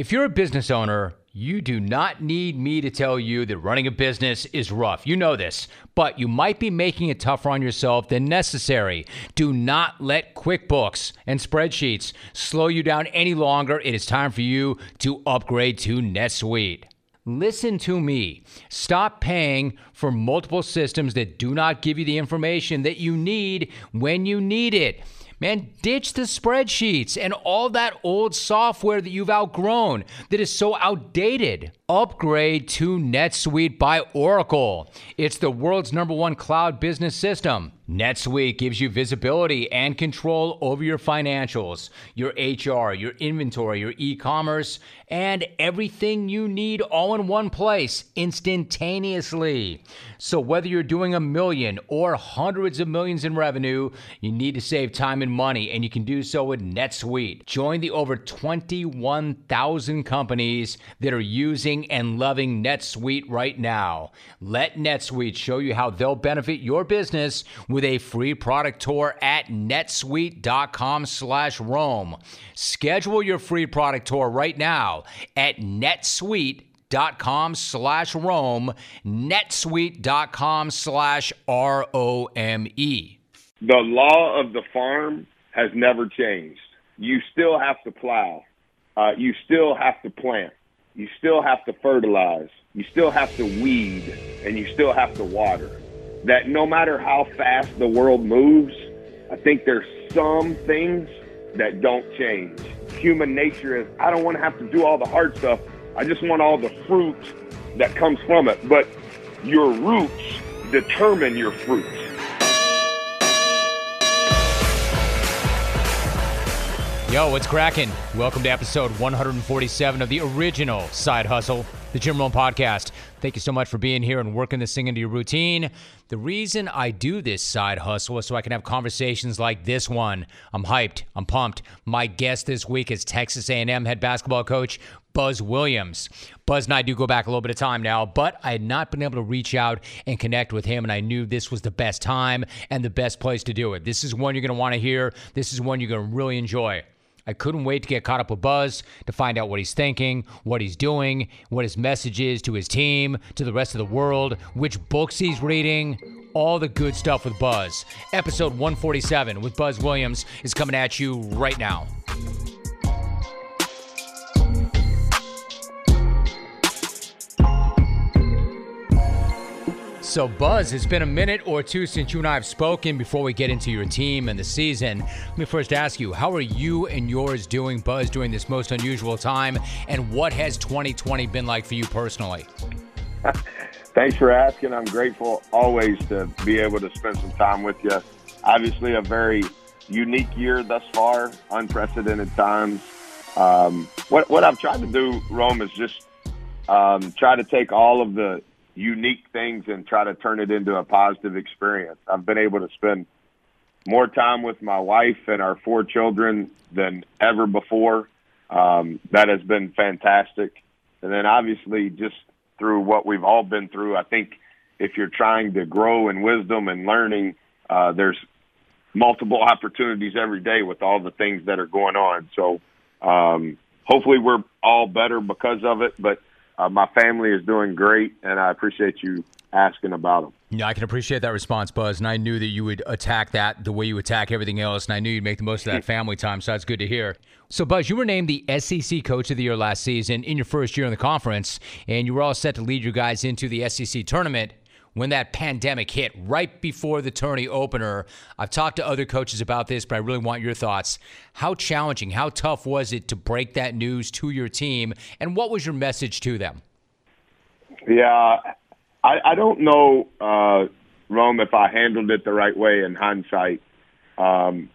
If you're a business owner, you do not need me to tell you that running a business is rough. You know this, but you might be making it tougher on yourself than necessary. Do not let QuickBooks and spreadsheets slow you down any longer. It is time for you to upgrade to NetSuite. Listen to me. Stop paying for multiple systems that do not give you the information that you need when you need it. Man, ditch the spreadsheets and all that old software that you've outgrown that is so outdated. Upgrade to NetSuite by Oracle. It's the world's number one cloud business system. NetSuite gives you visibility and control over your financials, your HR, your inventory, your e commerce, and everything you need all in one place instantaneously. So, whether you're doing a million or hundreds of millions in revenue, you need to save time and money, and you can do so with NetSuite. Join the over 21,000 companies that are using and loving NetSuite right now. Let NetSuite show you how they'll benefit your business with with a free product tour at netsuite.com slash Rome. Schedule your free product tour right now at netsuite.com slash Rome, netsuite.com slash R O M E. The law of the farm has never changed. You still have to plow. Uh, you still have to plant. You still have to fertilize. You still have to weed, and you still have to water that no matter how fast the world moves, I think there's some things that don't change. Human nature is I don't want to have to do all the hard stuff. I just want all the fruit that comes from it. But your roots determine your fruit. Yo, what's cracking? Welcome to episode 147 of the original Side Hustle, the Jim Rome podcast. Thank you so much for being here and working this thing into your routine. The reason I do this side hustle is so I can have conversations like this one. I'm hyped. I'm pumped. My guest this week is Texas A&M head basketball coach Buzz Williams. Buzz and I do go back a little bit of time now, but I had not been able to reach out and connect with him, and I knew this was the best time and the best place to do it. This is one you're going to want to hear. This is one you're going to really enjoy. I couldn't wait to get caught up with Buzz to find out what he's thinking, what he's doing, what his message is to his team, to the rest of the world, which books he's reading, all the good stuff with Buzz. Episode 147 with Buzz Williams is coming at you right now. So, Buzz, it's been a minute or two since you and I have spoken before we get into your team and the season. Let me first ask you, how are you and yours doing, Buzz, during this most unusual time? And what has 2020 been like for you personally? Thanks for asking. I'm grateful always to be able to spend some time with you. Obviously, a very unique year thus far, unprecedented times. Um, what, what I've tried to do, Rome, is just um, try to take all of the unique things and try to turn it into a positive experience. I've been able to spend more time with my wife and our four children than ever before. Um, that has been fantastic. And then obviously just through what we've all been through, I think if you're trying to grow in wisdom and learning, uh, there's multiple opportunities every day with all the things that are going on. So, um, hopefully we're all better because of it, but uh, my family is doing great, and I appreciate you asking about them. Yeah, I can appreciate that response, Buzz, and I knew that you would attack that the way you attack everything else, and I knew you'd make the most of that family time, so that's good to hear. So, Buzz, you were named the SEC Coach of the Year last season in your first year in the conference, and you were all set to lead your guys into the SEC tournament when that pandemic hit right before the tourney opener. I've talked to other coaches about this, but I really want your thoughts. How challenging, how tough was it to break that news to your team, and what was your message to them? Yeah, I, I don't know, uh, Rome, if I handled it the right way in hindsight. Um,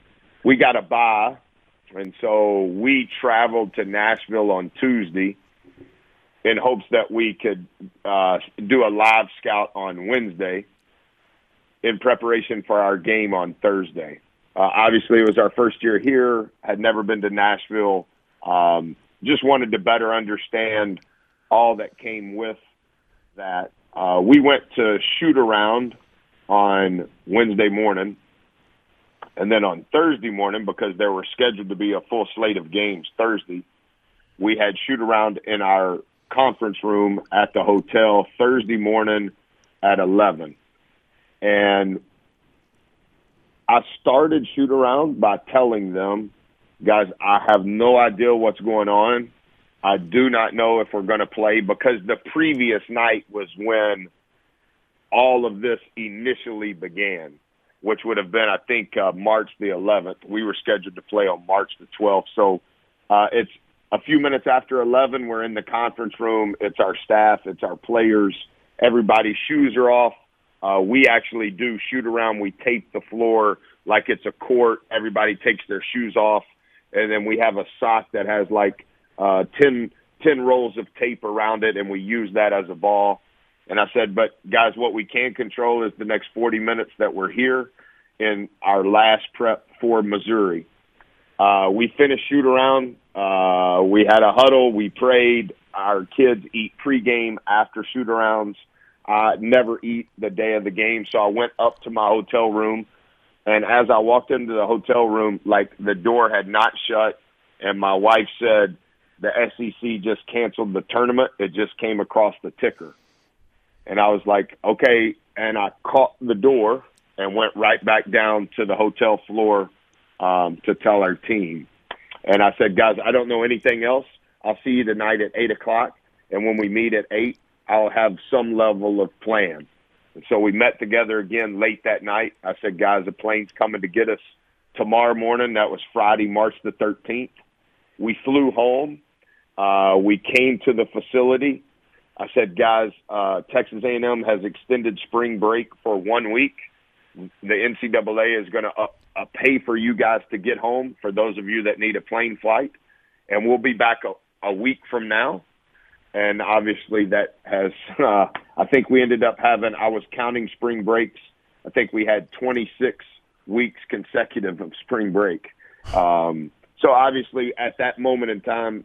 we got a bye, and so we traveled to Nashville on Tuesday in hopes that we could uh, do a live scout on Wednesday in preparation for our game on Thursday. Uh, obviously, it was our first year here, had never been to Nashville. Um, just wanted to better understand all that came with that. Uh, we went to shoot around on Wednesday morning. And then on Thursday morning, because there were scheduled to be a full slate of games Thursday, we had shoot around in our conference room at the hotel Thursday morning at 11. And I started shoot around by telling them, guys, I have no idea what's going on. I do not know if we're going to play because the previous night was when all of this initially began, which would have been, I think, uh, March the 11th. We were scheduled to play on March the 12th. So uh, it's a few minutes after 11. We're in the conference room. It's our staff, it's our players. Everybody's shoes are off. Uh, we actually do shoot around. We tape the floor like it's a court. Everybody takes their shoes off, and then we have a sock that has like uh, 10, 10 rolls of tape around it, and we use that as a ball. And I said, but guys, what we can control is the next 40 minutes that we're here in our last prep for Missouri. Uh, we finished shoot around. Uh, we had a huddle. We prayed. Our kids eat pregame after shoot arounds. I never eat the day of the game, so I went up to my hotel room. And as I walked into the hotel room, like the door had not shut, and my wife said the SEC just canceled the tournament. It just came across the ticker. And I was like, okay. And I caught the door and went right back down to the hotel floor um, to tell our team. And I said, guys, I don't know anything else. I'll see you tonight at eight o'clock. And when we meet at eight, I'll have some level of plan. And so we met together again late that night. I said, guys, the plane's coming to get us tomorrow morning. That was Friday, March the 13th. We flew home. Uh, we came to the facility. I said, guys, uh, Texas A&M has extended spring break for one week. The NCAA is going to uh, uh, pay for you guys to get home for those of you that need a plane flight, and we'll be back a, a week from now. And obviously, that has. Uh, I think we ended up having. I was counting spring breaks. I think we had 26 weeks consecutive of spring break. Um, so obviously, at that moment in time,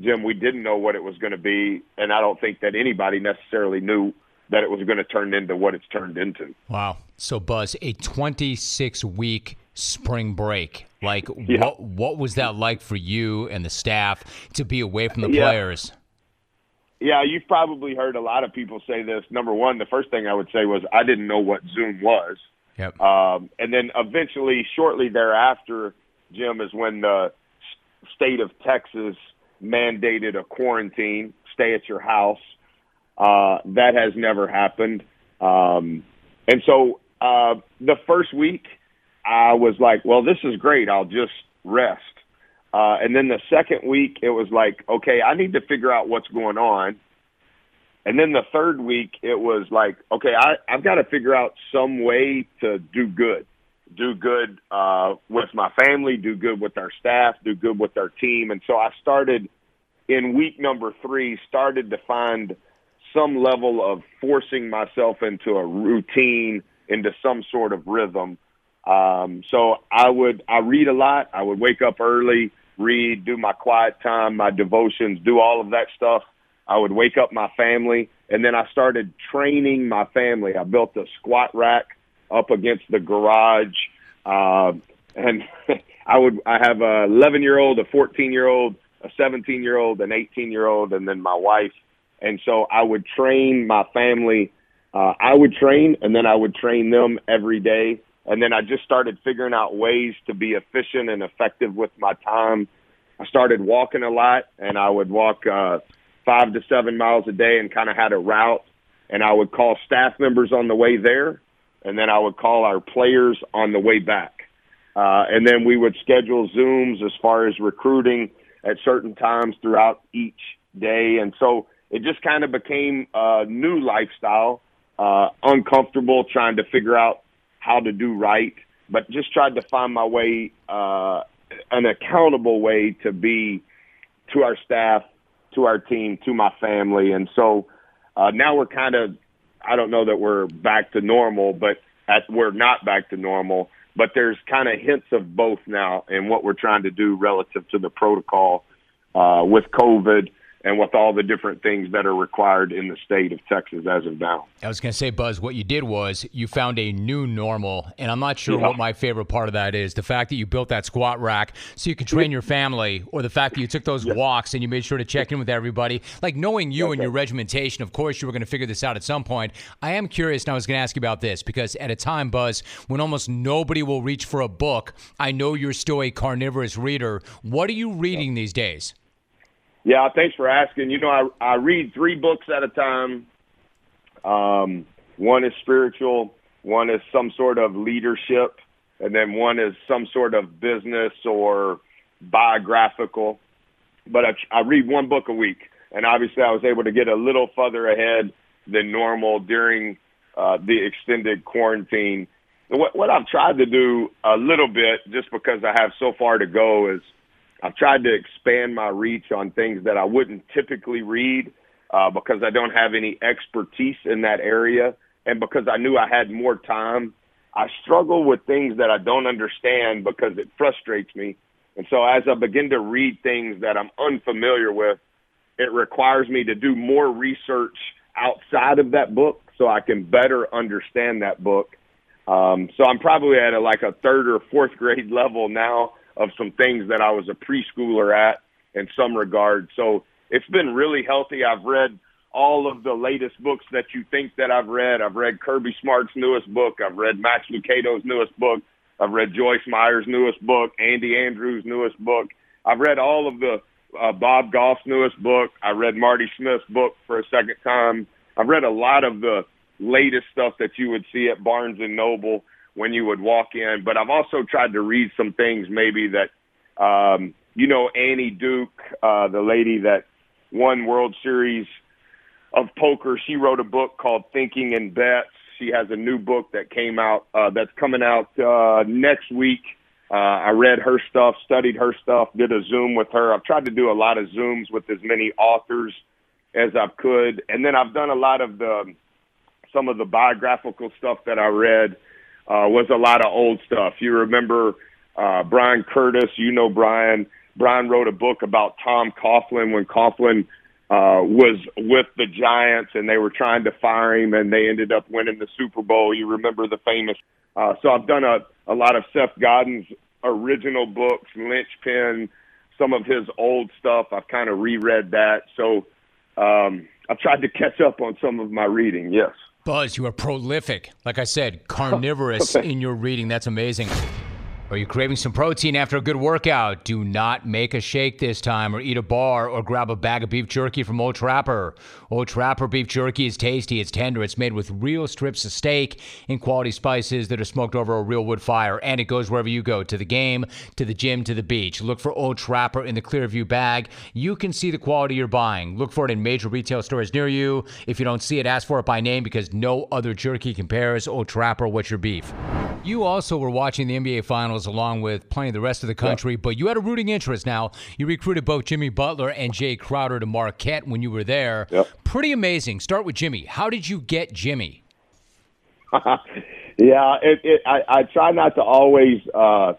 Jim, we didn't know what it was going to be, and I don't think that anybody necessarily knew that it was going to turn into what it's turned into. Wow. So, Buzz, a 26 week spring break. Like, yeah. what what was that like for you and the staff to be away from the yeah. players? Yeah, you've probably heard a lot of people say this. Number one, the first thing I would say was I didn't know what Zoom was. Yep. Um, and then eventually, shortly thereafter, Jim, is when the state of Texas mandated a quarantine, stay at your house. Uh, that has never happened. Um, and so uh, the first week, I was like, well, this is great. I'll just rest. Uh, and then the second week, it was like, okay, I need to figure out what's going on. And then the third week, it was like, okay, I, I've got to figure out some way to do good, do good uh, with my family, do good with our staff, do good with our team. And so I started in week number three, started to find some level of forcing myself into a routine, into some sort of rhythm um, so I would I read a lot. I would wake up early, read, do my quiet time, my devotions, do all of that stuff. I would wake up my family, and then I started training my family. I built a squat rack up against the garage, uh, and I would I have a 11 year old, a 14 year old, a 17 year old, an 18 year old, and then my wife. And so I would train my family. Uh, I would train, and then I would train them every day and then I just started figuring out ways to be efficient and effective with my time. I started walking a lot, and I would walk uh, five to seven miles a day and kind of had a route. And I would call staff members on the way there, and then I would call our players on the way back. Uh, and then we would schedule Zooms as far as recruiting at certain times throughout each day. And so it just kind of became a new lifestyle, uh, uncomfortable trying to figure out how to do right, but just tried to find my way, uh, an accountable way to be to our staff, to our team, to my family. And so uh, now we're kind of, I don't know that we're back to normal, but at, we're not back to normal. But there's kind of hints of both now in what we're trying to do relative to the protocol uh, with COVID and with all the different things that are required in the state of Texas as of now. I was going to say, Buzz, what you did was you found a new normal, and I'm not sure yeah. what my favorite part of that is the fact that you built that squat rack so you could train your family, or the fact that you took those yeah. walks and you made sure to check in with everybody. Like knowing you and your regimentation, of course, you were going to figure this out at some point. I am curious, and I was going to ask you about this because at a time, Buzz, when almost nobody will reach for a book, I know you're still a carnivorous reader. What are you reading these days? Yeah, thanks for asking. You know, I I read three books at a time. Um, one is spiritual, one is some sort of leadership, and then one is some sort of business or biographical. But I, I read one book a week, and obviously I was able to get a little further ahead than normal during uh, the extended quarantine. What, what I've tried to do a little bit, just because I have so far to go, is I've tried to expand my reach on things that I wouldn't typically read uh, because I don't have any expertise in that area and because I knew I had more time. I struggle with things that I don't understand because it frustrates me. And so as I begin to read things that I'm unfamiliar with, it requires me to do more research outside of that book so I can better understand that book. Um, so I'm probably at a, like a third or fourth grade level now of some things that I was a preschooler at in some regard. So it's been really healthy. I've read all of the latest books that you think that I've read. I've read Kirby Smart's newest book. I've read Max Lucado's newest book. I've read Joyce Meyer's newest book, Andy Andrews' newest book. I've read all of the uh, Bob Goff's newest book. I read Marty Smith's book for a second time. I've read a lot of the latest stuff that you would see at Barnes and Noble when you would walk in. But I've also tried to read some things maybe that, um, you know, Annie Duke, uh, the lady that won World Series of Poker. She wrote a book called Thinking in Bets. She has a new book that came out uh, that's coming out uh, next week. Uh, I read her stuff, studied her stuff, did a Zoom with her. I've tried to do a lot of Zooms with as many authors as I could, and then I've done a lot of the some of the biographical stuff that I read uh, was a lot of old stuff. You remember uh, Brian Curtis? You know Brian. Brian wrote a book about Tom Coughlin when Coughlin uh, was with the Giants and they were trying to fire him and they ended up winning the Super Bowl. You remember the famous. Uh, so I've done a, a lot of Seth Godin's original books, Linchpin, some of his old stuff. I've kind of reread that. So um, I've tried to catch up on some of my reading, yes. Buzz, you are prolific. Like I said, carnivorous okay. in your reading. That's amazing. Are you craving some protein after a good workout? Do not make a shake this time or eat a bar or grab a bag of beef jerky from Old Trapper. Old Trapper beef jerky is tasty, it's tender, it's made with real strips of steak and quality spices that are smoked over a real wood fire, and it goes wherever you go to the game, to the gym, to the beach. Look for Old Trapper in the Clearview bag. You can see the quality you're buying. Look for it in major retail stores near you. If you don't see it, ask for it by name because no other jerky compares. Old Trapper, what's your beef? You also were watching the NBA Finals along with plenty of the rest of the country, yep. but you had a rooting interest now. You recruited both Jimmy Butler and Jae Crowder to Marquette when you were there. Yep. Pretty amazing. Start with Jimmy. How did you get Jimmy? yeah, it, it, I, I try not to always uh,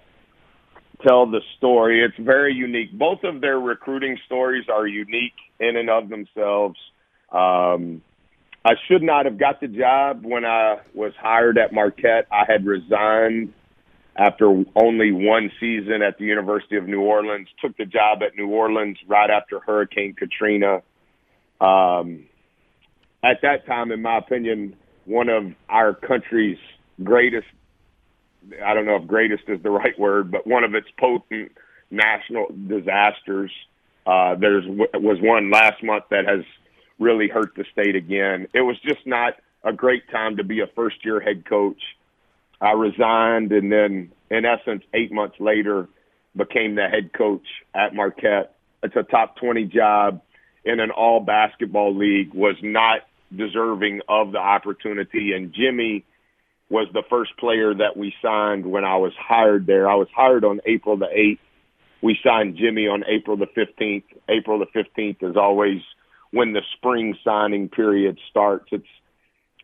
tell the story. It's very unique. Both of their recruiting stories are unique in and of themselves. Um, I should not have got the job when I was hired at Marquette. I had resigned after only one season at the University of New Orleans. Took the job at New Orleans right after Hurricane Katrina. Um, at that time, in my opinion, one of our country's greatest, I don't know if greatest is the right word, but one of its potent national disasters. Uh, there's was one last month that has really hurt the state again. It was just not a great time to be a first year head coach. I resigned and then in essence eight months later became the head coach at Marquette. It's a top 20 job in an all basketball league was not deserving of the opportunity and Jimmy was the first player that we signed when I was hired there. I was hired on April the 8th. We signed Jimmy on April the 15th. April the 15th is always when the spring signing period starts. It's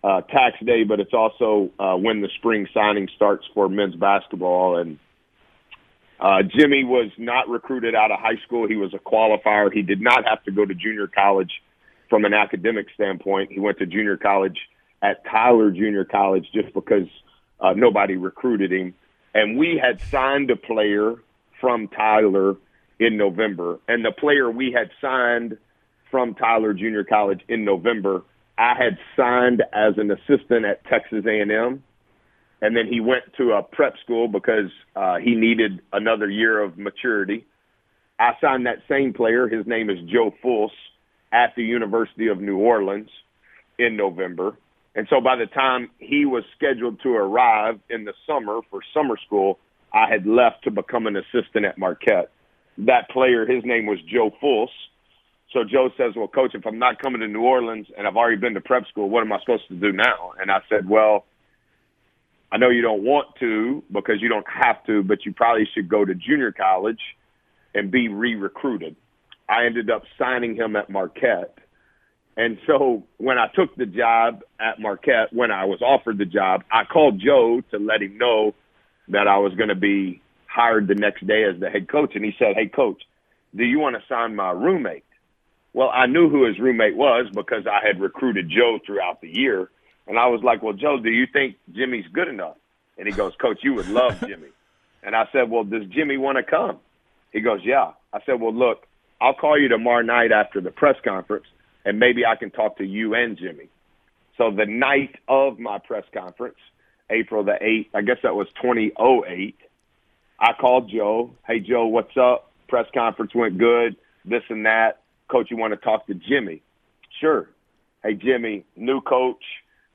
uh, tax day, but it's also uh, when the spring signing starts for men's basketball. And Uh, Jimmy was not recruited out of high school. He was a qualifier. He did not have to go to junior college from an academic standpoint. He went to junior college at Tyler Junior College just because uh, nobody recruited him. And we had signed a player from Tyler in November. And the player we had signed from Tyler Junior College in November, I had signed as an assistant at Texas A&M and then he went to a prep school because uh, he needed another year of maturity. I signed that same player. His name is Joe Fulce at the University of New Orleans in November. And so by the time he was scheduled to arrive in the summer for summer school, I had left to become an assistant at Marquette. That player, his name was Joe Fulce. So Joe says, Well, coach, if I'm not coming to New Orleans and I've already been to prep school, what am I supposed to do now? And I said, Well, I know you don't want to because you don't have to, but you probably should go to junior college and be re-recruited. I ended up signing him at Marquette. And so when I took the job at Marquette, when I was offered the job, I called Joe to let him know that I was going to be hired the next day as the head coach. And he said, Hey, coach, do you want to sign my roommate? Well, I knew who his roommate was because I had recruited Joe throughout the year. And I was like, well, Joe, do you think Jimmy's good enough? And he goes, Coach, you would love Jimmy. and I said, well, does Jimmy want to come? He goes, yeah. I said, well, look, I'll call you tomorrow night after the press conference, and maybe I can talk to you and Jimmy. So the night of my press conference, April the 8th, I guess that was 2008, I called Joe. Hey, Joe, what's up? Press conference went good, this and that. Coach, you want to talk to Jimmy? Sure. Hey, Jimmy, new coach,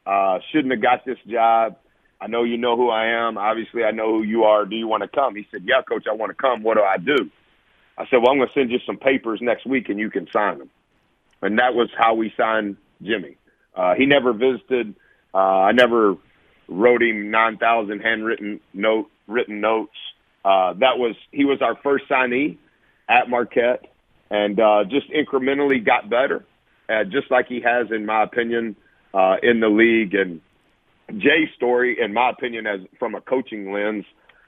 uh, shouldn't have got this job. I know you know who I am. Obviously, I know who you are. Do you want to come? He said, Yeah, coach, I want to come. What do I do? I said, Well, I'm going to send you some papers next week and you can sign them. And that was how we signed Jimmy. Uh, he never visited. Uh, I never wrote him 9,000 handwritten note, written notes. Uh, that was, he was our first signee at Marquette and uh, just incrementally got better, uh, just like he has, in my opinion, uh, in the league. And Jae's story, in my opinion, as from a coaching lens,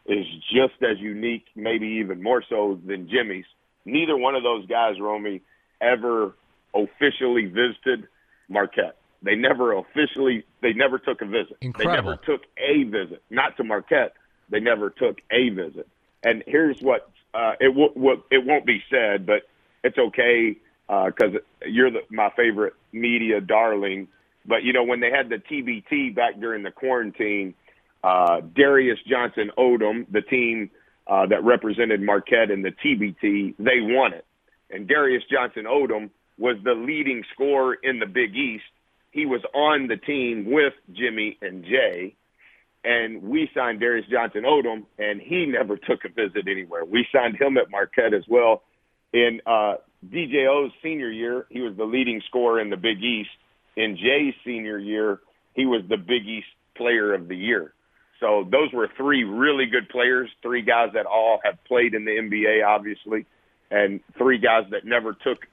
is just as unique, maybe even more so than Jimmy's. Neither one of those guys, Romy, ever officially visited Marquette. They never officially, they never took a visit. Incredible. They never took a visit, not to Marquette. They never took a visit. And here's what uh, it w- w- it won't be said, but it's okay because uh, you're the, my favorite media darling. But you know, when they had the TBT back during the quarantine, uh, Darius Johnson Odom, the team uh, that represented Marquette in the TBT, they won it. And Darius Johnson Odom was the leading scorer in the Big East. He was on the team with Jimmy and Jae. And we signed Darius Johnson Odom, and he never took a visit anywhere. We signed him at Marquette as well. In uh, DJO's senior year, he was the leading scorer in the Big East in Jae's senior year, he was the Big East Player of the Year. So those were three really good players, three guys that all have played in the NBA, obviously, and three guys that never took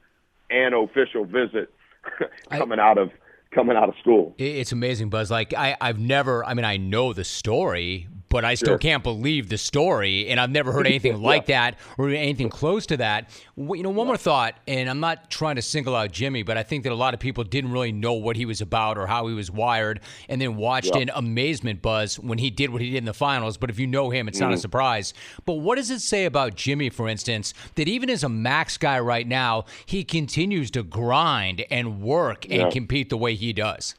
an official visit coming I, out of coming out of school. It's amazing, Buzz. Like I, I've never. I mean, I know the story, but I still sure. can't believe the story, and I've never heard anything yeah. like that or anything close to that. You know, one more thought, and I'm not trying to single out Jimmy, but I think that a lot of people didn't really know what he was about or how he was wired, and then watched yeah. in amazement, Buzz, when he did what he did in the finals. But if you know him, it's mm-hmm. not a mm-hmm. surprise. But what does it say about Jimmy, for instance, that even as a max guy right now, he continues to grind and work and compete the way he does?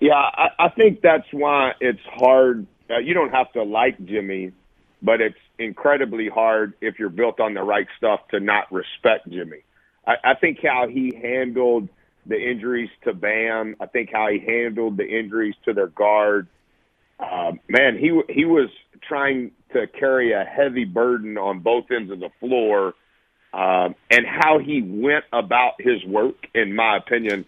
Yeah, I, I think that's why it's hard. Uh, you don't have to like Jimmy, but it's incredibly hard if you're built on the right stuff to not respect Jimmy. I, I think how he handled the injuries to Bam. I think how he handled the injuries to their guard. Uh, man, he he was trying to carry a heavy burden on both ends of the floor, um, and how he went about his work, in my opinion,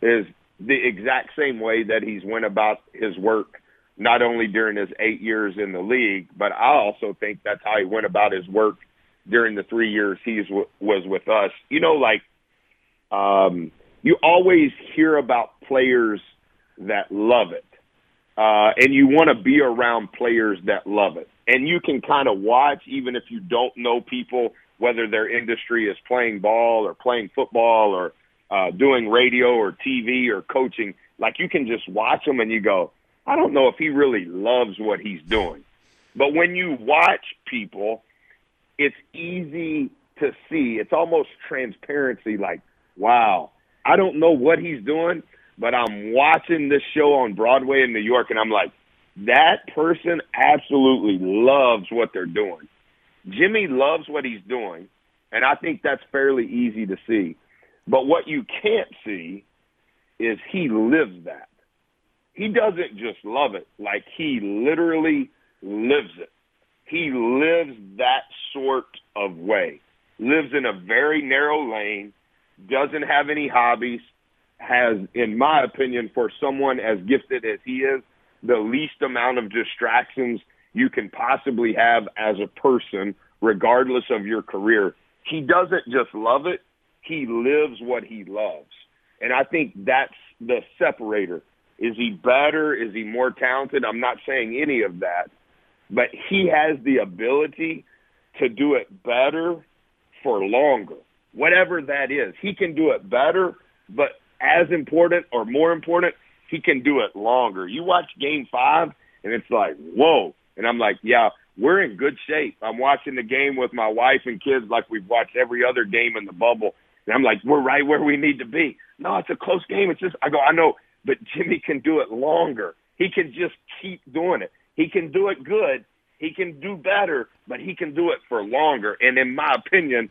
is the exact same way that he's went about his work, not only during his eight years in the league, but I also think that's how he went about his work during the three years he was with us. You know, like um, you always hear about players that love it, uh, and you want to be around players that love it. and you can kind of watch, even if you don't know people, whether their industry is playing ball or playing football or uh, doing radio or TV or coaching. Like you can just watch them and you go, I don't know if he really loves what he's doing. But when you watch people, it's easy to see. It's almost transparency like, wow, I don't know what he's doing, but I'm watching this show on Broadway in New York and I'm like, that person absolutely loves what they're doing. Jimmy loves what he's doing, and I think that's fairly easy to see. But what you can't see is he lives that. He doesn't just love it, like he literally lives it. He lives that sort of way. Lives in a very narrow lane, doesn't have any hobbies, has, in my opinion, for someone as gifted as he is, the least amount of distractions you can possibly have as a person, regardless of your career. He doesn't just love it, he lives what he loves. And I think that's the separator. Is he better? Is he more talented? I'm not saying any of that. But he has the ability to do it better for longer, whatever that is. He can do it better, but as important or more important, he can do it longer. You watch game five, and it's like, whoa. And I'm like, yeah, we're in good shape. I'm watching the game with my wife and kids like we've watched every other game in the bubble. And I'm like, we're right where we need to be. No, it's a close game. It's just, I go, I know, but Jimmy can do it longer. He can just keep doing it. He can do it good. He can do better, but he can do it for longer. And in my opinion,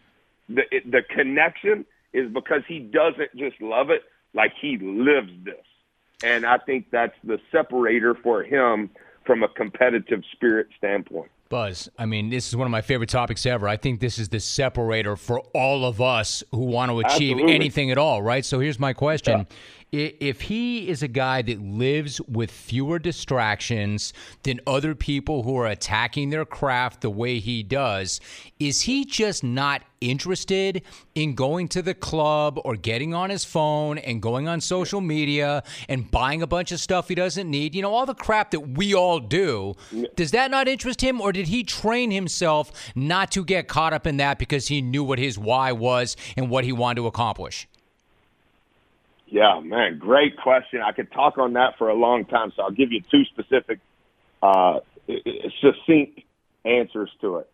the the connection is because he doesn't just love it, like he lives this. And I think that's the separator for him from a competitive spirit standpoint. Buzz, I mean, this is one of my favorite topics ever. I think this is the separator for all of us who want to achieve Absolutely. anything at all, right? So here's my question. Yeah if he is a guy that lives with fewer distractions than other people who are attacking their craft the way he does, is he just not interested in going to the club or getting on his phone and going on social media and buying a bunch of stuff he doesn't need? You know, all the crap that we all do. Does that not interest him, or did he train himself not to get caught up in that because he knew what his why was and what he wanted to accomplish? Yeah, man, great question. I could talk on that for a long time, so I'll give you two specific, uh, succinct answers to it.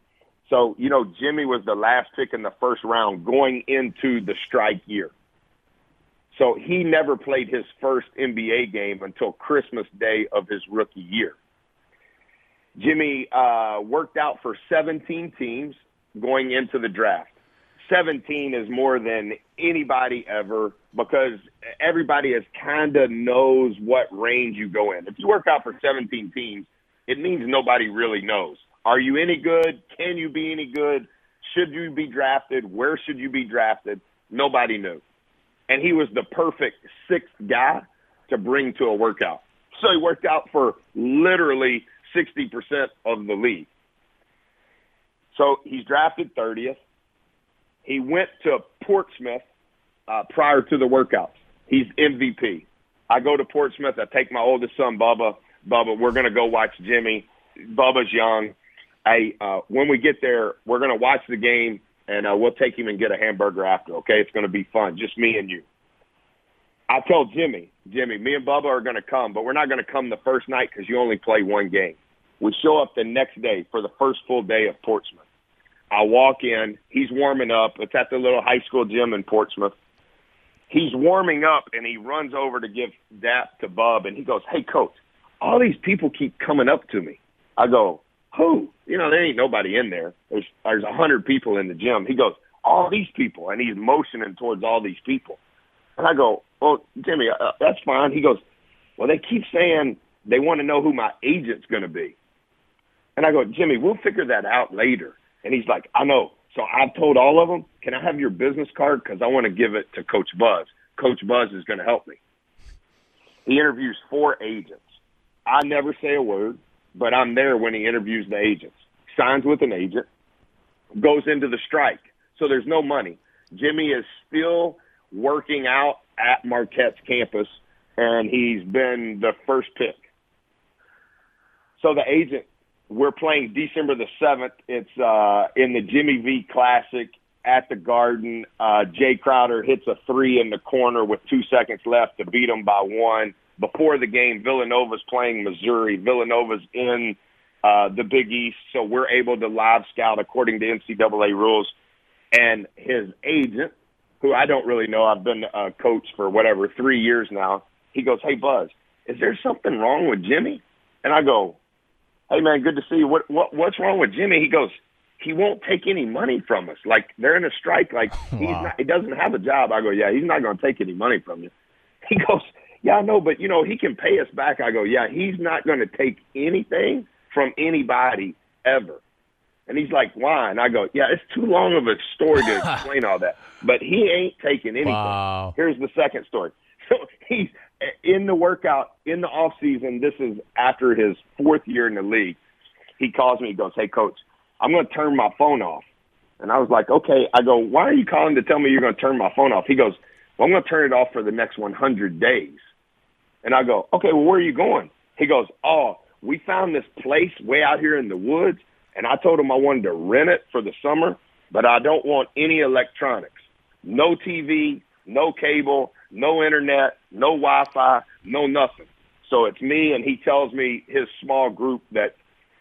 So, you know, Jimmy was the last pick in the first round going into the strike year. So he never played his first NBA game until Christmas Day of his rookie year. Jimmy uh, worked out for 17 teams going into the draft. 17 is more than anybody ever because everybody is kind of knows what range you go in. If you work out for 17 teams, it means nobody really knows. Are you any good? Can you be any good? Should you be drafted? Where should you be drafted? Nobody knew. And he was the perfect sixth guy to bring to a workout. So he worked out for literally 60% of the league. So he's drafted 30th. He went to Portsmouth uh, prior to the workouts. He's MVP. I go to Portsmouth. I take my oldest son, Bubba. Bubba, we're going to go watch Jimmy. Bubba's young. Hey, uh, when we get there, we're going to watch the game, and uh, we'll take him and get a hamburger after. Okay, it's going to be fun, just me and you. I tell Jimmy, Jimmy, me and Bubba are going to come, but we're not going to come the first night because you only play one game. We show up the next day for the first full day of Portsmouth. I walk in. He's warming up. It's at the little high school gym in Portsmouth. He's warming up, and he runs over to give dap to Bub, and he goes, "Hey, coach, all these people keep coming up to me." I go, "Who? You know, there ain't nobody in there. There's there's a hundred people in the gym." He goes, "All these people," and he's motioning towards all these people. And I go, "Well, Jimmy, uh, that's fine." He goes, "Well, they keep saying they want to know who my agent's going to be." And I go, "Jimmy, we'll figure that out later." And he's like, I know. So I've told all of them, can I have your business card? Because I want to give it to Coach Buzz. Coach Buzz is going to help me. He interviews four agents. I never say a word, but I'm there when he interviews the agents. Signs with an agent, goes into the strike. So there's no money. Jimmy is still working out at Marquette's campus, and he's been the first pick. So the agent we're playing December the seventh. It's uh, in the Jimmy V Classic at the Garden. Uh, Jae Crowder hits a three in the corner with two seconds left to beat them by one. Before the game, Villanova's playing Missouri. Villanova's in uh, the Big East, so we're able to live scout according to NCAA rules. And his agent, who I don't really know, I've been a coach for whatever three years now. He goes, "Hey Buzz, is there something wrong with Jimmy?" And I go, "Hey man, good to see you. What what what's wrong with Jimmy?" He goes, "He won't take any money from us. Like they're in a strike. Like he's Wow. not. He doesn't have a job." I go, "Yeah, he's not going to take any money from you." He goes, "Yeah, I know, but you know he can pay us back." I go, "Yeah, he's not going to take anything from anybody ever." And he's like, "Why?" And I go, "Yeah, it's too long of a story to explain all that, but he ain't taking anything." Wow. Here's the second story. So he's in the workout in the off season. This is after his fourth year in the league. He calls me. He goes, "Hey, coach, I'm going to turn my phone off." And I was like, "Okay." I go, "Why are you calling to tell me you're going to turn my phone off?" He goes, "Well, I'm going to turn it off for the next 100 days." And I go, "Okay, well, where are you going?" He goes, "Oh, we found this place way out here in the woods, and I told him I wanted to rent it for the summer, but I don't want any electronics, no TV, no cable, no internet, no Wi-Fi, no nothing. So it's me, and he tells me his small group that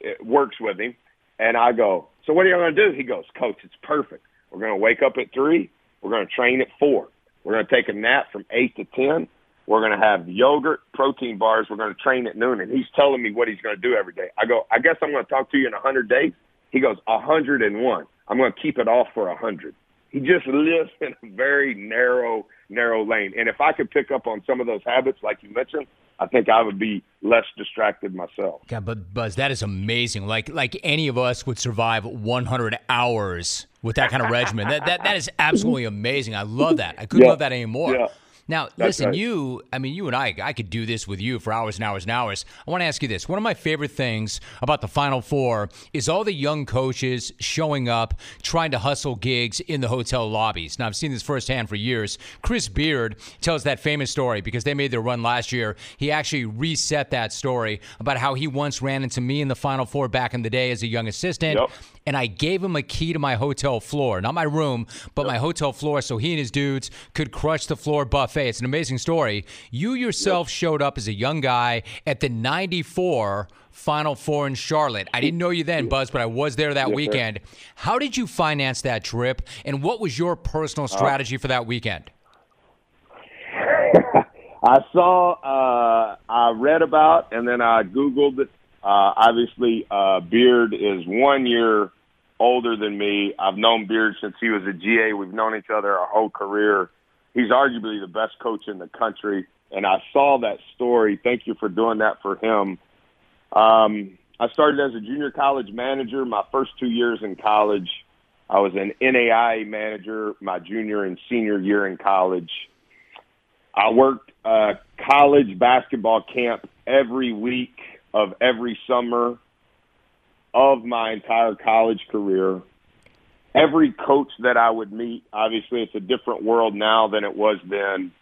uh, works with him, and I go, so what are you going to do? He goes, Coach, it's perfect. We're going to wake up at three. We're going to train at four. We're going to take a nap from eight to ten. We're going to have yogurt, protein bars. We're going to train at noon. And he's telling me what he's going to do every day. I go, I guess I'm going to talk to you in a 100 days. He goes, a 101. I'm going to keep it off for a 100. He just lives in a very narrow, narrow lane. And if I could pick up on some of those habits, like you mentioned, I think I would be less distracted myself. Yeah, but Buzz, that is amazing. Like like any of us would survive 100 hours with that kind of regimen. That that that is absolutely amazing. I love that. I couldn't Yeah. love that anymore. Yeah. Now, That's listen, right. you, I mean, you and I, I could do this with you for hours and hours and hours. I want to ask you this. One of my favorite things about the Final Four is all the young coaches showing up, trying to hustle gigs in the hotel lobbies. Now, I've seen this firsthand for years. Chris Beard tells that famous story because they made their run last year. He actually reset that story about how he once ran into me in the Final Four back in the day as a young assistant Yep. And I gave him a key to my hotel floor, not my room, but my hotel floor, so he and his dudes could crush the floor buffet. It's an amazing story. You yourself showed up as a young guy at the 94 Final Four in Charlotte. I didn't know you then, Buzz, but I was there that weekend. How did you finance that trip, and what was your personal strategy for that weekend? I saw, uh, I read about, and then I Googled. Uh, obviously, uh, Beard is one year older than me. I've known Beard since he was a GA. We've known each other our whole career. He's arguably the best coach in the country. And I saw that story. Thank you for doing that for him. Um, I started as a junior college manager. My first two years in college, I was an NAI manager my junior and senior year in college. I worked uh, college basketball camp every week of every summer of my entire college career. Every coach that I would meet, obviously, it's a different world now than it was then.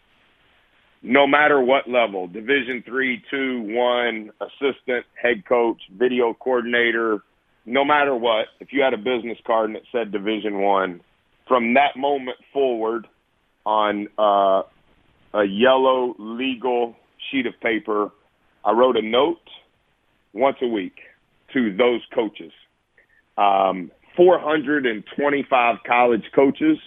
No matter what level, Division three, two, one, assistant, head coach, video coordinator, no matter what, if you had a business card and it said Division one, from that moment forward, on uh, a yellow legal sheet of paper. I wrote a note once a week to those coaches. Um, 425 college coaches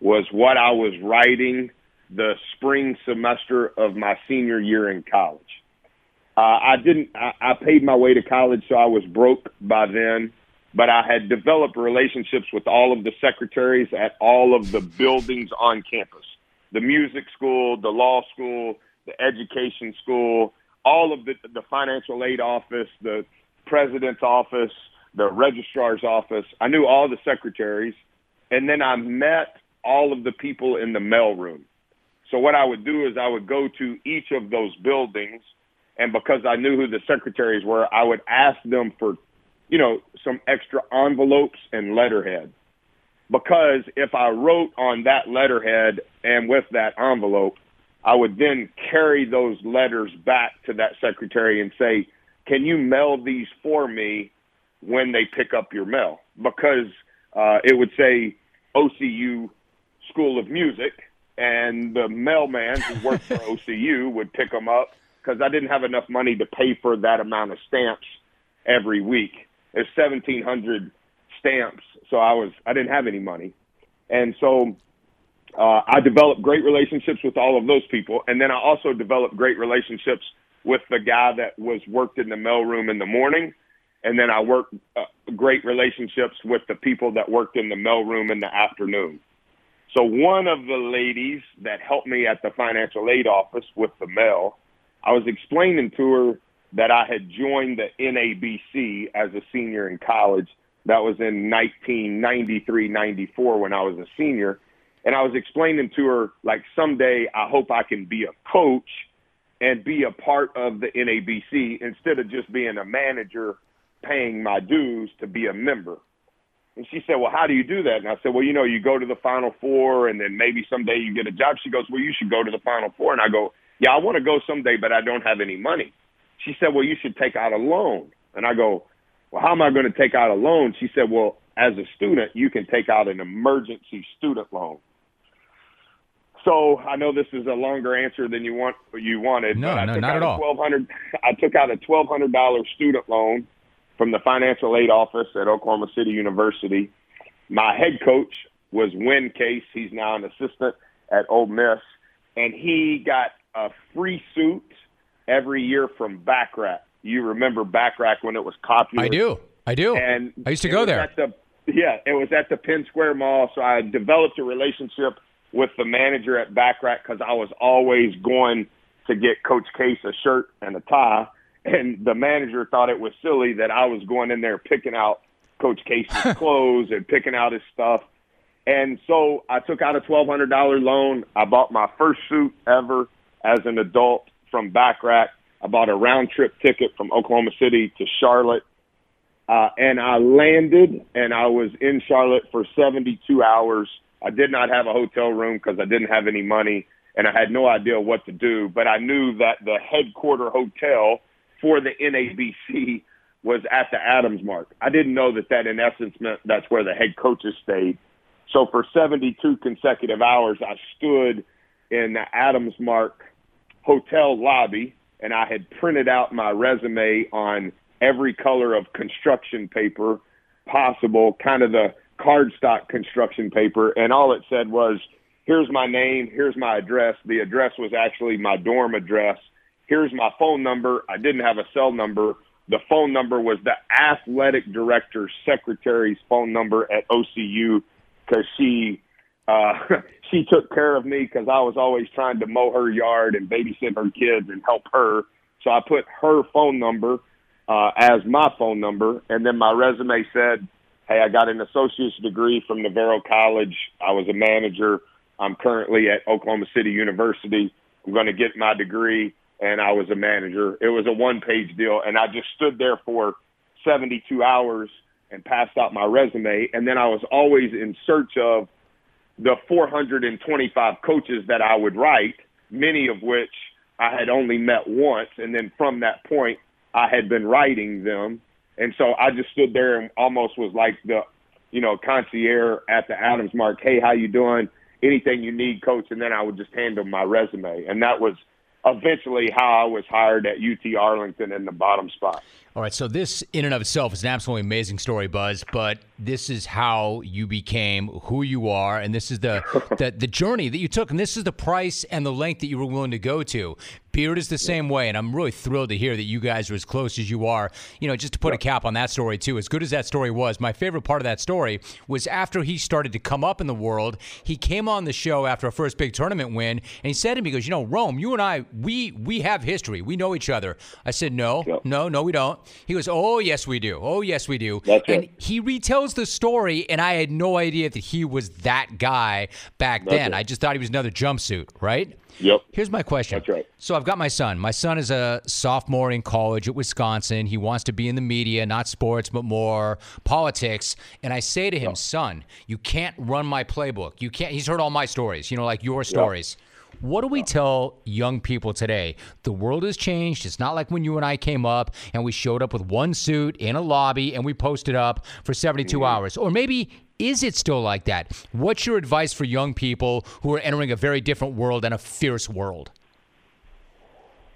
was what I was writing the spring semester of my senior year in college. Uh, I didn't. I, I paid my way to college, so I was broke by then. But I had developed relationships with all of the secretaries at all of the buildings on campus the music school, the law school, the education school, all of the, the financial aid office, the president's office, the registrar's office. I knew all the secretaries. And then I met all of the people in the mailroom. So what I would do is I would go to each of those buildings, and because I knew who the secretaries were, I would ask them for, you know, some extra envelopes and letterhead. Because if I wrote on that letterhead and with that envelope, I would then carry those letters back to that secretary and say, "Can you mail these for me when they pick up your mail because uh, it would say OCU School of Music, and the mailman who worked for OCU would pick them up because I didn't have enough money to pay for that amount of stamps every week. There's 1,700 stamps, so I was I didn't have any money, and so uh, I developed great relationships with all of those people, and then I also developed great relationships with the guy that was worked in the mailroom in the morning, and then I worked uh, great relationships with the people that worked in the mailroom in the afternoon. So one of the ladies that helped me at the financial aid office with the mail, I was explaining to her that I had joined the NABC as a senior in college. That was in 1993, 94 when I was a senior. And I was explaining to her, like, someday I hope I can be a coach and be a part of the NABC instead of just being a manager paying my dues to be a member. And she said, Well, how do you do that? And I said, Well, you know, you go to the Final Four and then maybe someday you get a job. She goes, Well, you should go to the Final Four. And I go, Yeah, I want to go someday, but I don't have any money. She said, Well, you should take out a loan. And I go, Well, how am I going to take out a loan? She said, Well, as a student, you can take out an emergency student loan. So I know this is a longer answer than you want you wanted. No, no, not at all. Twelve hundred. I took out a twelve hundred dollar student loan from the financial aid office at Oklahoma City University. My head coach was Win Case. He's now an assistant at Ole Miss, and he got a free suit every year from Bachrach. You remember Bachrach when it was popular? I do. I do. And I used to go there. The, yeah, it was at the Penn Square Mall. So I developed a relationship with the manager at Bachrach because I was always going to get Coach Case a shirt and a tie. And the manager thought it was silly that I was going in there picking out Coach Case's clothes and picking out his stuff. And so I took out a twelve hundred dollar loan. I bought my first suit ever as an adult from Bachrach. I bought a round trip ticket from Oklahoma City to Charlotte. Uh, and I landed and I was in Charlotte for 72 hours. I did not have a hotel room because I didn't have any money and I had no idea what to do. But I knew that the headquarter hotel for the NABC was at the Adams Mark. I didn't know that that in essence meant that's where the head coaches stayed. So for 72 consecutive hours, I stood in the Adams Mark hotel lobby and I had printed out my resume on every color of construction paper possible, kind of the cardstock construction paper. And all it said was, here's my name, here's my address. The address was actually my dorm address. Here's my phone number. I didn't have a cell number. The phone number was the athletic director's secretary's phone number at OCU because she uh, she took care of me because I was always trying to mow her yard and babysit her kids and help her. So I put her phone number uh, as my phone number, and then my resume said, "Hey, I got an associate's degree from Navarro College. I was a manager. I'm currently at Oklahoma City University. I'm going to get my degree." And I was a manager. It was a one-page deal, and I just stood there for 72 hours and passed out my resume. And then I was always in search of the 425 coaches that I would write, many of which I had only met once. And then from that point, I had been writing them. And so I just stood there and almost was like the, you know, concierge at the Adams Mark. Hey, how you doing? Anything you need, coach. And then I would just hand them my resume. And that was eventually how I was hired at UT Arlington in the bottom spot. All right, so this in and of itself is an absolutely amazing story, Buzz. But this is how you became who you are, and this is the, the the journey that you took, and this is the price and the length that you were willing to go to. Beard is the same way, and I'm really thrilled to hear that you guys are as close as you are. You know, just to put a cap on that story too. As good as that story was, my favorite part of that story was after he started to come up in the world. He came on the show after a first big tournament win, and he said to me, "He goes, you know, Rome, you and I, we we have history. We know each other." I said, "No, Yep. no, no, we don't." He goes, "Oh, yes, we do. Oh, yes, we do." That's and it. he retells the story, and I had no idea that he was that guy back then. it. I just thought he was another jumpsuit, right? Yep. Here's my question. That's right. So I've got my son. My son is a sophomore in college at Wisconsin. He wants to be in the media, not sports, but more politics. And I say to him, son, you can't run my playbook. You can't. He's heard all my stories, you know, like your stories. What do we tell young people today? The world has changed. It's not like when you and I came up and we showed up with one suit in a lobby and we posted up for 72 mm-hmm. hours. Or maybe is it still like that? What's your advice for young people who are entering a very different world and a fierce world?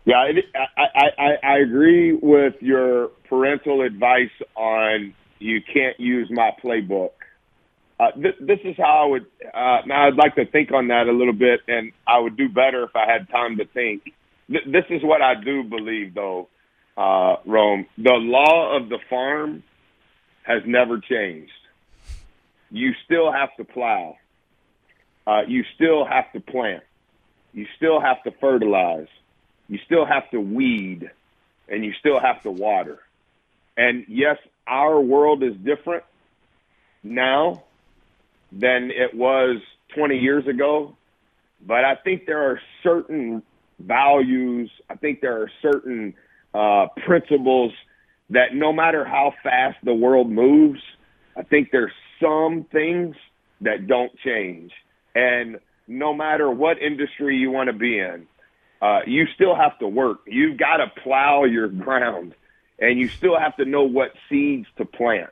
Yeah, it, I, I, I agree with your parental advice on you can't use my playbook. Uh, th- this is how I would. Uh, now, I'd like to think on that a little bit, and I would do better if I had time to think. Th- this is what I do believe, though, uh, Rome. The law of the farm has never changed. You still have to plow. Uh, you still have to plant. You still have to fertilize. You still have to weed, and you still have to water. And yes, our world is different now than it was 20 years ago. But I think there are certain values, I think there are certain uh, principles that no matter how fast the world moves, I think there's some things that don't change. And no matter what industry you want to be in, uh, you still have to work. You've got to plow your ground and you still have to know what seeds to plant.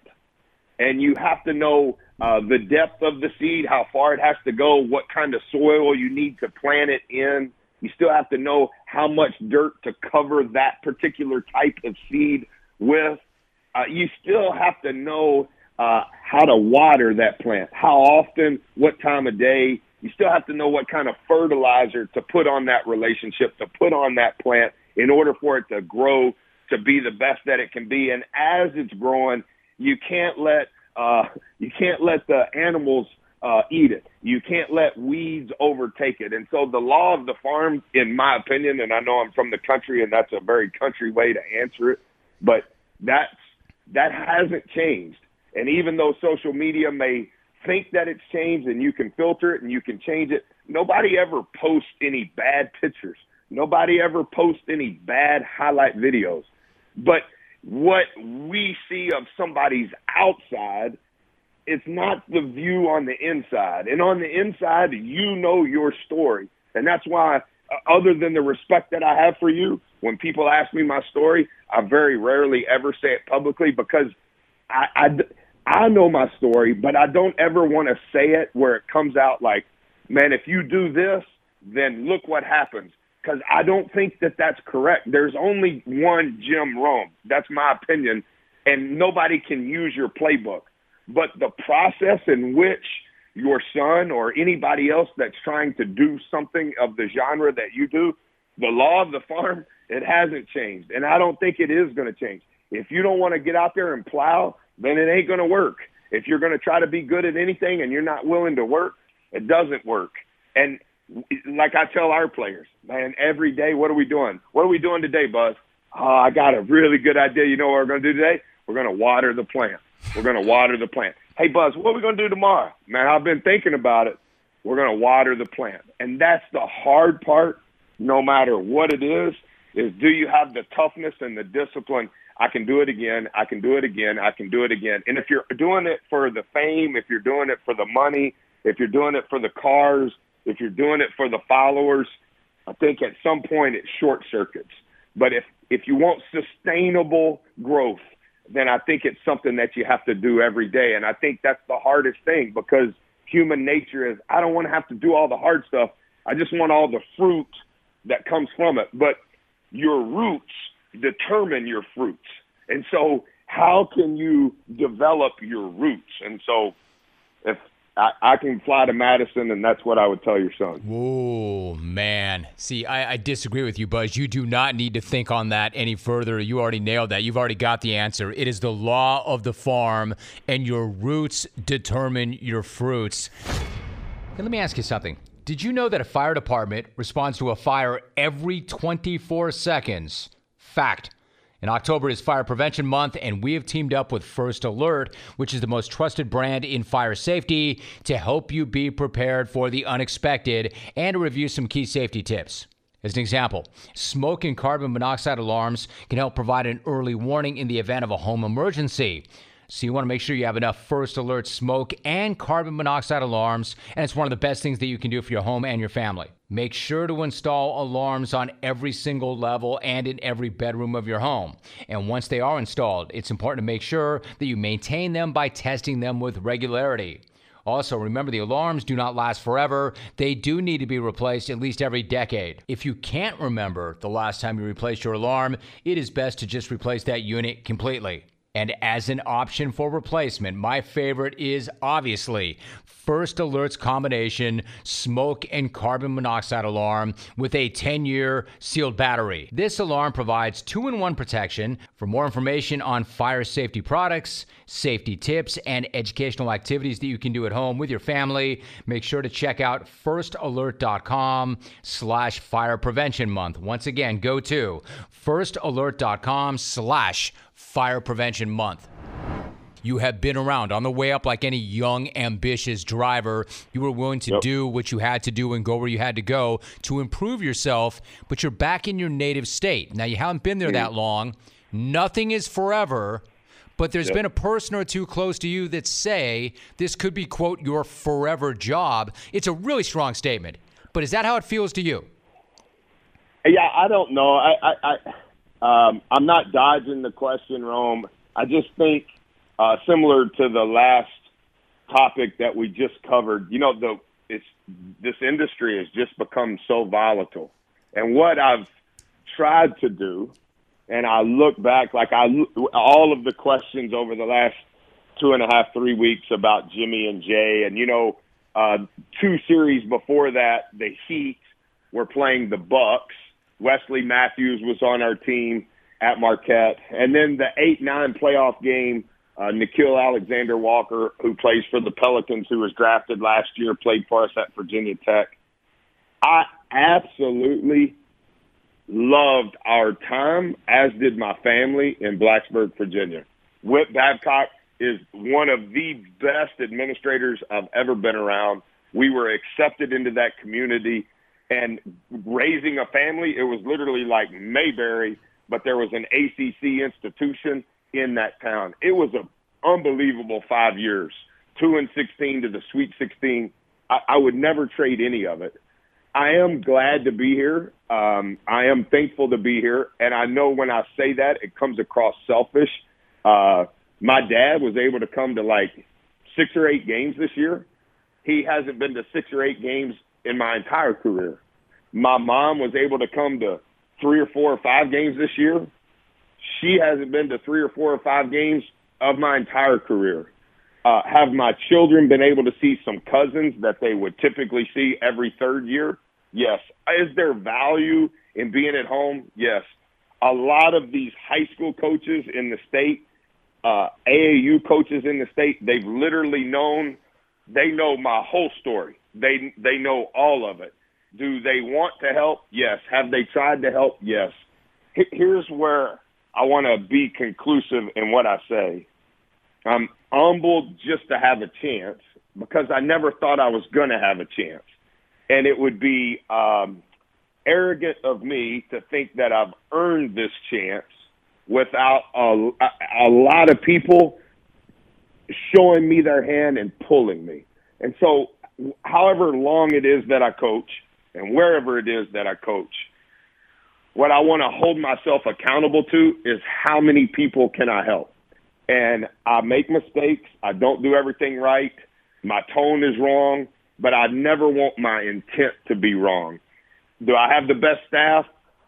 And you have to know uh, the depth of the seed, how far it has to go, what kind of soil you need to plant it in. You still have to know how much dirt to cover that particular type of seed with. Uh, you still have to know uh, how to water that plant, how often, what time of day. You still have to know what kind of fertilizer to put on that relationship, to put on that plant in order for it to grow to be the best that it can be. And as it's growing, you can't let uh, you can't let the animals uh, eat it. You can't let weeds overtake it. And so the law of the farm, in my opinion, and I know I'm from the country, and that's a very country way to answer it, but that's that hasn't changed. And even though social media may think that it's changed and you can filter it and you can change it, nobody ever posts any bad pictures. Nobody ever posts any bad highlight videos. But what we see of somebody's outside, it's not the view on the inside. And on the inside, you know your story. And that's why, uh, other than the respect that I have for you, when people ask me my story, I very rarely ever say it publicly because I, I, I know my story, but I don't ever want to say it where it comes out like, man, if you do this, then look what happens because I don't think that that's correct. There's only one Jim Rome. That's my opinion, and nobody can use your playbook. But the process in which your son or anybody else that's trying to do something of the genre that you do, the law of the farm, it hasn't changed, and I don't think it is going to change. If you don't want to get out there and plow, then it ain't going to work. If you're going to try to be good at anything and you're not willing to work, it doesn't work. And like I tell our players, man, every day, what are we doing? What are we doing today, Buzz? Oh, I got a really good idea. You know what we're going to do today? We're going to water the plant. We're going to water the plant. Hey, Buzz, what are we going to do tomorrow? Man, I've been thinking about it. We're going to water the plant. And that's the hard part, no matter what it is, is do you have the toughness and the discipline? I can do it again. I can do it again. I can do it again. And if you're doing it for the fame, if you're doing it for the money, if you're doing it for the cars, if you're doing it for the followers, I think at some point it short circuits. But if if you want sustainable growth, then I think it's something that you have to do every day. And I think that's the hardest thing because human nature is I don't want to have to do all the hard stuff. I just want all the fruit that comes from it. But your roots determine your fruits. And so how can you develop your roots? And so if I, I, can fly to Madison, and that's what I would tell your son. Whoa, man. See, I, I, disagree with you, Buzz. You do not need to think on that any further. You already nailed that. You've already got the answer. It is the law of the farm, and your roots determine your fruits. Let me ask you something. Did you know that a fire department responds to a fire every 24 seconds? Fact. And October is Fire Prevention Month, and we have teamed up with First Alert, which is the most trusted brand in fire safety, to help you be prepared for the unexpected and to review some key safety tips. As an example, smoke and carbon monoxide alarms can help provide an early warning in the event of a home emergency. So you want to make sure you have enough first alert smoke and carbon monoxide alarms, and it's one of the best things that you can do for your home and your family. Make sure to install alarms on every single level and in every bedroom of your home. And once they are installed, it's important to make sure that you maintain them by testing them with regularity. Also, remember the alarms do not last forever. They do need to be replaced at least every decade. If you can't remember the last time you replaced your alarm, it is best to just replace that unit completely. And as an option for replacement, my favorite is obviously First Alert's combination smoke and carbon monoxide alarm with a 10 year sealed battery. This alarm provides two in one protection. For more information on fire safety products, safety tips, and educational activities that you can do at home with your family, make sure to check out firstalert.com slash fire prevention month. Once again, go to firstalert.com slash fire prevention month. You have been around on the way up like any young, ambitious driver. You were willing to yep. do what you had to do and go where you had to go to improve yourself, but you're back in your native state. Now, you haven't been there mm-hmm. that long. Nothing is forever, but there's yep. been a person or two close to you that say this could be, quote, your forever job. It's a really strong statement, but is that how it feels to you? Yeah, I don't know. I, I, I um, I'm not dodging the question, Rome. I just think uh, similar to the last topic that we just covered, you know, the it's this industry has just become so volatile. And what I've tried to do, and I look back, like I all of the questions over the last two and a half, three weeks about Jimmy and Jae, and you know, uh, two series before that, the Heat were playing the Bucks. Wesley Matthews was on our team at Marquette, and then the eight nine playoff game uh, Nickeil Alexander Walker, who plays for the Pelicans, who was drafted last year, played for us at Virginia Tech. I absolutely loved our time, as did my family in Blacksburg, Virginia. Whit Babcock is one of the best administrators I've ever been around. We were accepted into that community and raising a family, it was literally like Mayberry, but there was an ACC institution in that town. It was an unbelievable five years, two and sixteen to the Sweet Sixteen. I, I would never trade any of it. I am glad to be here. Um, I am thankful to be here, and I know when I say that, it comes across selfish. Uh, my dad was able to come to like six or eight games this year. He hasn't been to six or eight games in my entire career. My mom was able to come to three or four or five games this year. She hasn't been to three or four or five games of my entire career. Uh, have my children been able to see some cousins that they would typically see every third year? Yes. Is there value in being at home? Yes. A lot of these high school coaches in the state, uh, AAU coaches in the state, they've literally known, they know my whole story. They they know all of it. Do they want to help? Yes. Have they tried to help? Yes. Here's where I want to be conclusive in what I say. I'm humbled just to have a chance because I never thought I was going to have a chance. And it would be um, arrogant of me to think that I've earned this chance without a, a lot of people showing me their hand and pulling me. And so, however long it is that I coach and wherever it is that I coach, what I want to hold myself accountable to is how many people can I help? And I make mistakes. I don't do everything right. My tone is wrong, but I never want my intent to be wrong. Do I have the best staff?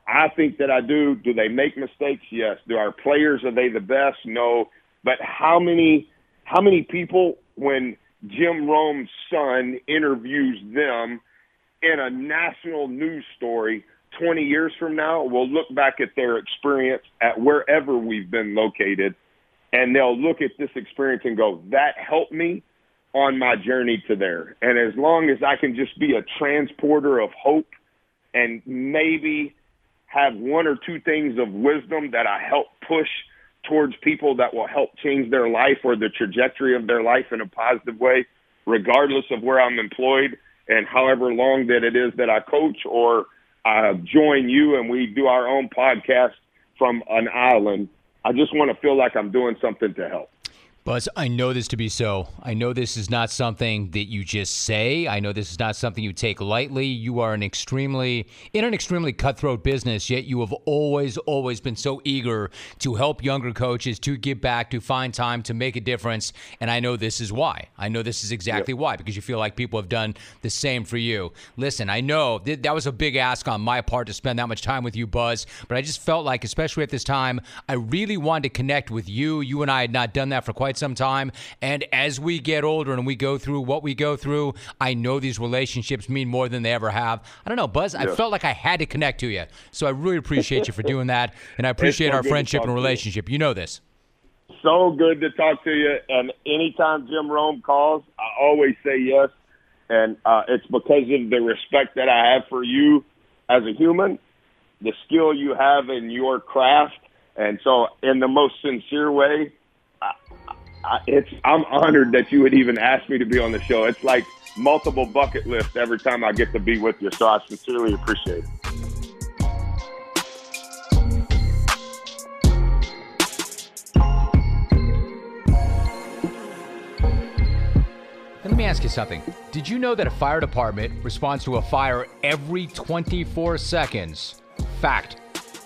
I think that I do. Do they make mistakes? Yes. Do our players are they the best? No. But how many how many people when Jim Rome's son interviews them in a national news story 20 years from now we'll look back at their experience at wherever we've been located and they'll look at this experience and go, that helped me on my journey to there. And as long as I can just be a transporter of hope and maybe have one or two things of wisdom that I help push towards people that will help change their life or the trajectory of their life in a positive way, regardless of where I'm employed and however long that it is that I coach or I join you and we do our own podcast from an island. I just want to feel like I'm doing something to help. Buzz, I know this to be so. I know this is not something that you just say. I know this is not something you take lightly. You are an extremely in an extremely cutthroat business, yet you have always always been so eager to help younger coaches to give back, to find time to make a difference, and I know this is why. I know this is exactly yep. why because you feel like people have done the same for you. Listen, I know th- that was a big ask on my part to spend that much time with you, Buzz, but I just felt like especially at this time, I really wanted to connect with you. You and I had not done that for quite quite some time. And as we get older and we go through what we go through, I know these relationships mean more than they ever have. I don't know, Buzz. I felt like I had to connect to you, so I really appreciate you for doing that, and I appreciate our friendship and relationship. You. you know this. So good to talk to you. And anytime Jim Rome calls, I always say yes. And uh, it's because of the respect that I have for you as a human, the skill you have in your craft. And so, in the most sincere way, I, it's I'm honored that you would even ask me to be on the show. It's like multiple bucket lists every time I get to be with you. So I sincerely appreciate it. Let me ask you something. Did you know that a fire department responds to a fire every 24 seconds? Fact.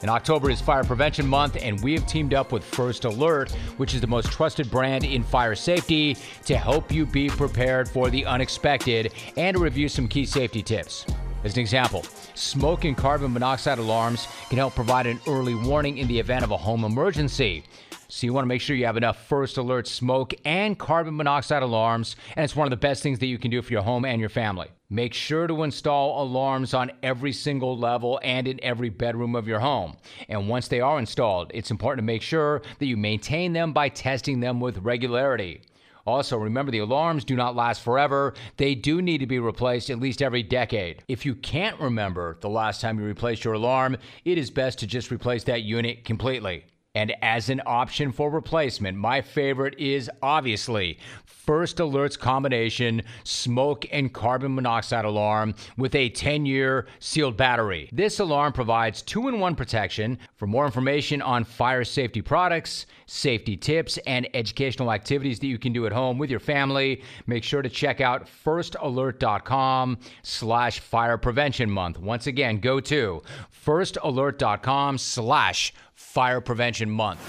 And October is Fire Prevention Month, and we have teamed up with First Alert, which is the most trusted brand in fire safety, to help you be prepared for the unexpected and to review some key safety tips. As an example, smoke and carbon monoxide alarms can help provide an early warning in the event of a home emergency. So you want to make sure you have enough first alert smoke and carbon monoxide alarms, and it's one of the best things that you can do for your home and your family. Make sure to install alarms on every single level and in every bedroom of your home. And once they are installed, it's important to make sure that you maintain them by testing them with regularity. Also, remember the alarms do not last forever. They do need to be replaced at least every decade. If you can't remember the last time you replaced your alarm, it is best to just replace that unit completely. And as an option for replacement, my favorite is obviously First Alert's combination smoke and carbon monoxide alarm with a 10 year sealed battery. This alarm provides two in one protection. For more information on fire safety products, safety tips, and educational activities that you can do at home with your family, make sure to check out firstalert.com slash fire prevention month. Once again, go to firstalert.com slash fire prevention month.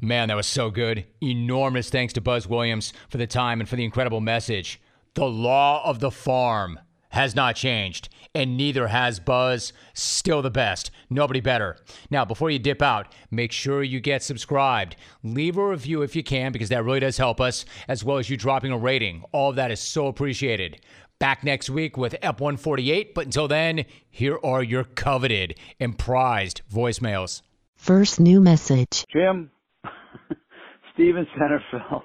Man, that was so good. Enormous thanks to Buzz Williams for the time and for the incredible message. The law of the farm has not changed, and neither has Buzz. Still the best. Nobody better. Now, before you dip out, make sure you get subscribed. Leave a review if you can, because that really does help us, as well as you dropping a rating. All of that is so appreciated. Back next week with Ep 148, but until then, here are your coveted and prized voicemails. First new message. Jim, Steven Centerfield,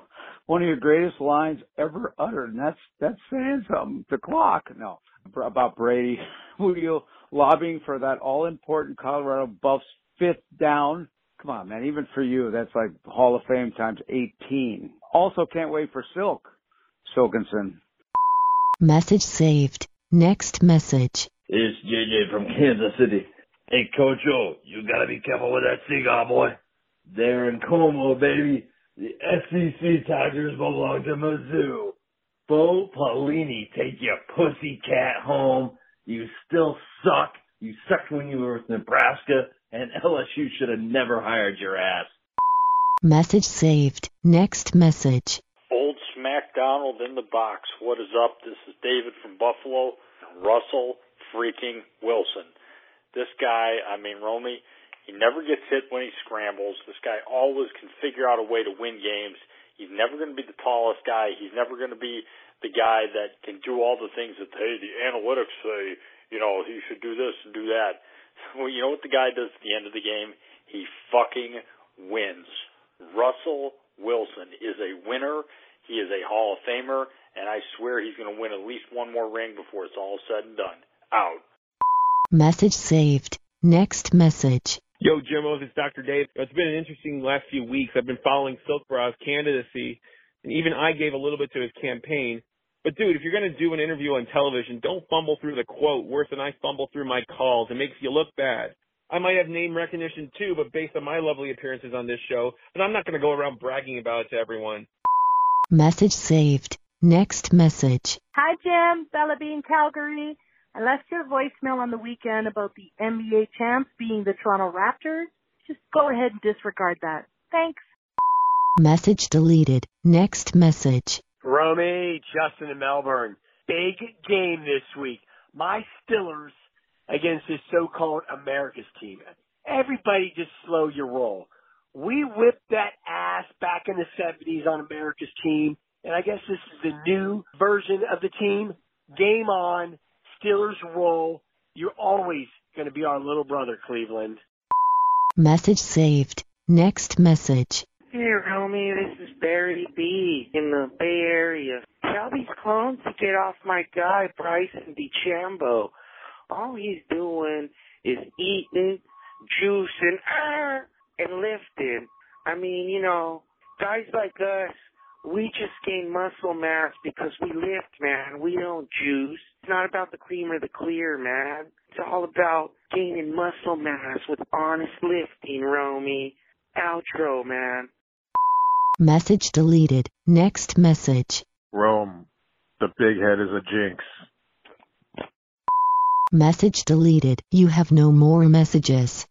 one of your greatest lines ever uttered, and that's that's saying something. The clock, no, about Brady. Were you lobbying for that all-important Colorado Buffs fifth down? Come on, man. Even for you, that's like Hall of Fame times 18. Also, can't wait for Silk, Silkinson. Message saved. Next message. It's JJ from Kansas City. Hey, Coach O, you gotta be careful with that cigar, boy. They're in Como, baby. The SEC Tigers belong to Mizzou. Bo Pelini, take your pussy cat home. You still suck. You sucked when you were with Nebraska, and LSU should have never hired your ass. Message saved. Next message. Old Smack Donald in the box. What is up? This is David from Buffalo. Russell freaking Wilson. This guy, I mean, Romy, he never gets hit when he scrambles. This guy always can figure out a way to win games. He's never going to be the tallest guy. He's never going to be the guy that can do all the things that hey the analytics say. You know he should do this and do that. Well, you know what the guy does at the end of the game? He fucking wins. Russell Wilson is a winner. He is a Hall of Famer, and I swear he's going to win at least one more ring before it's all said and done. Out. Message saved. Next message. Yo, Jimos, it's Dr. Dave. It's been an interesting last few weeks. I've been following Silk Brow's candidacy, and even I gave a little bit to his campaign. But dude, if you're going to do an interview on television, don't fumble through the quote worse than I fumble through my calls. It makes you look bad. I might have name recognition too, but based on my lovely appearances on this show, but I'm not going to go around bragging about it to everyone. Message saved. Next message. Hi, Jim. Bella Bean, Calgary. I left your voicemail on the weekend about the NBA champs being the Toronto Raptors. Just go ahead and disregard that. Thanks. Message deleted. Next message. Romy, Justin in Melbourne. Big game this week. My Stillers against this so-called America's team. Everybody just slow your roll. We whipped that ass back in the 70s on America's team, and I guess this is the new version of the team. Game on. Steelers roll. You're always going to be our little brother, Cleveland. Message saved. Next message. Hey, Romy, this is Barry B. in the Bay Area. Tell these clones to get off my guy, Bryson DeChambeau. All he's doing is eating, juicing, uh, and lifting. I mean, you know, guys like us, we just gain muscle mass because we lift, man. We don't juice. It's not about the cream or the clear, man. It's all about gaining muscle mass with honest lifting, Romy. Outro, man. Message deleted. Next message. Rome, the big head is a jinx. Message deleted. You have no more messages.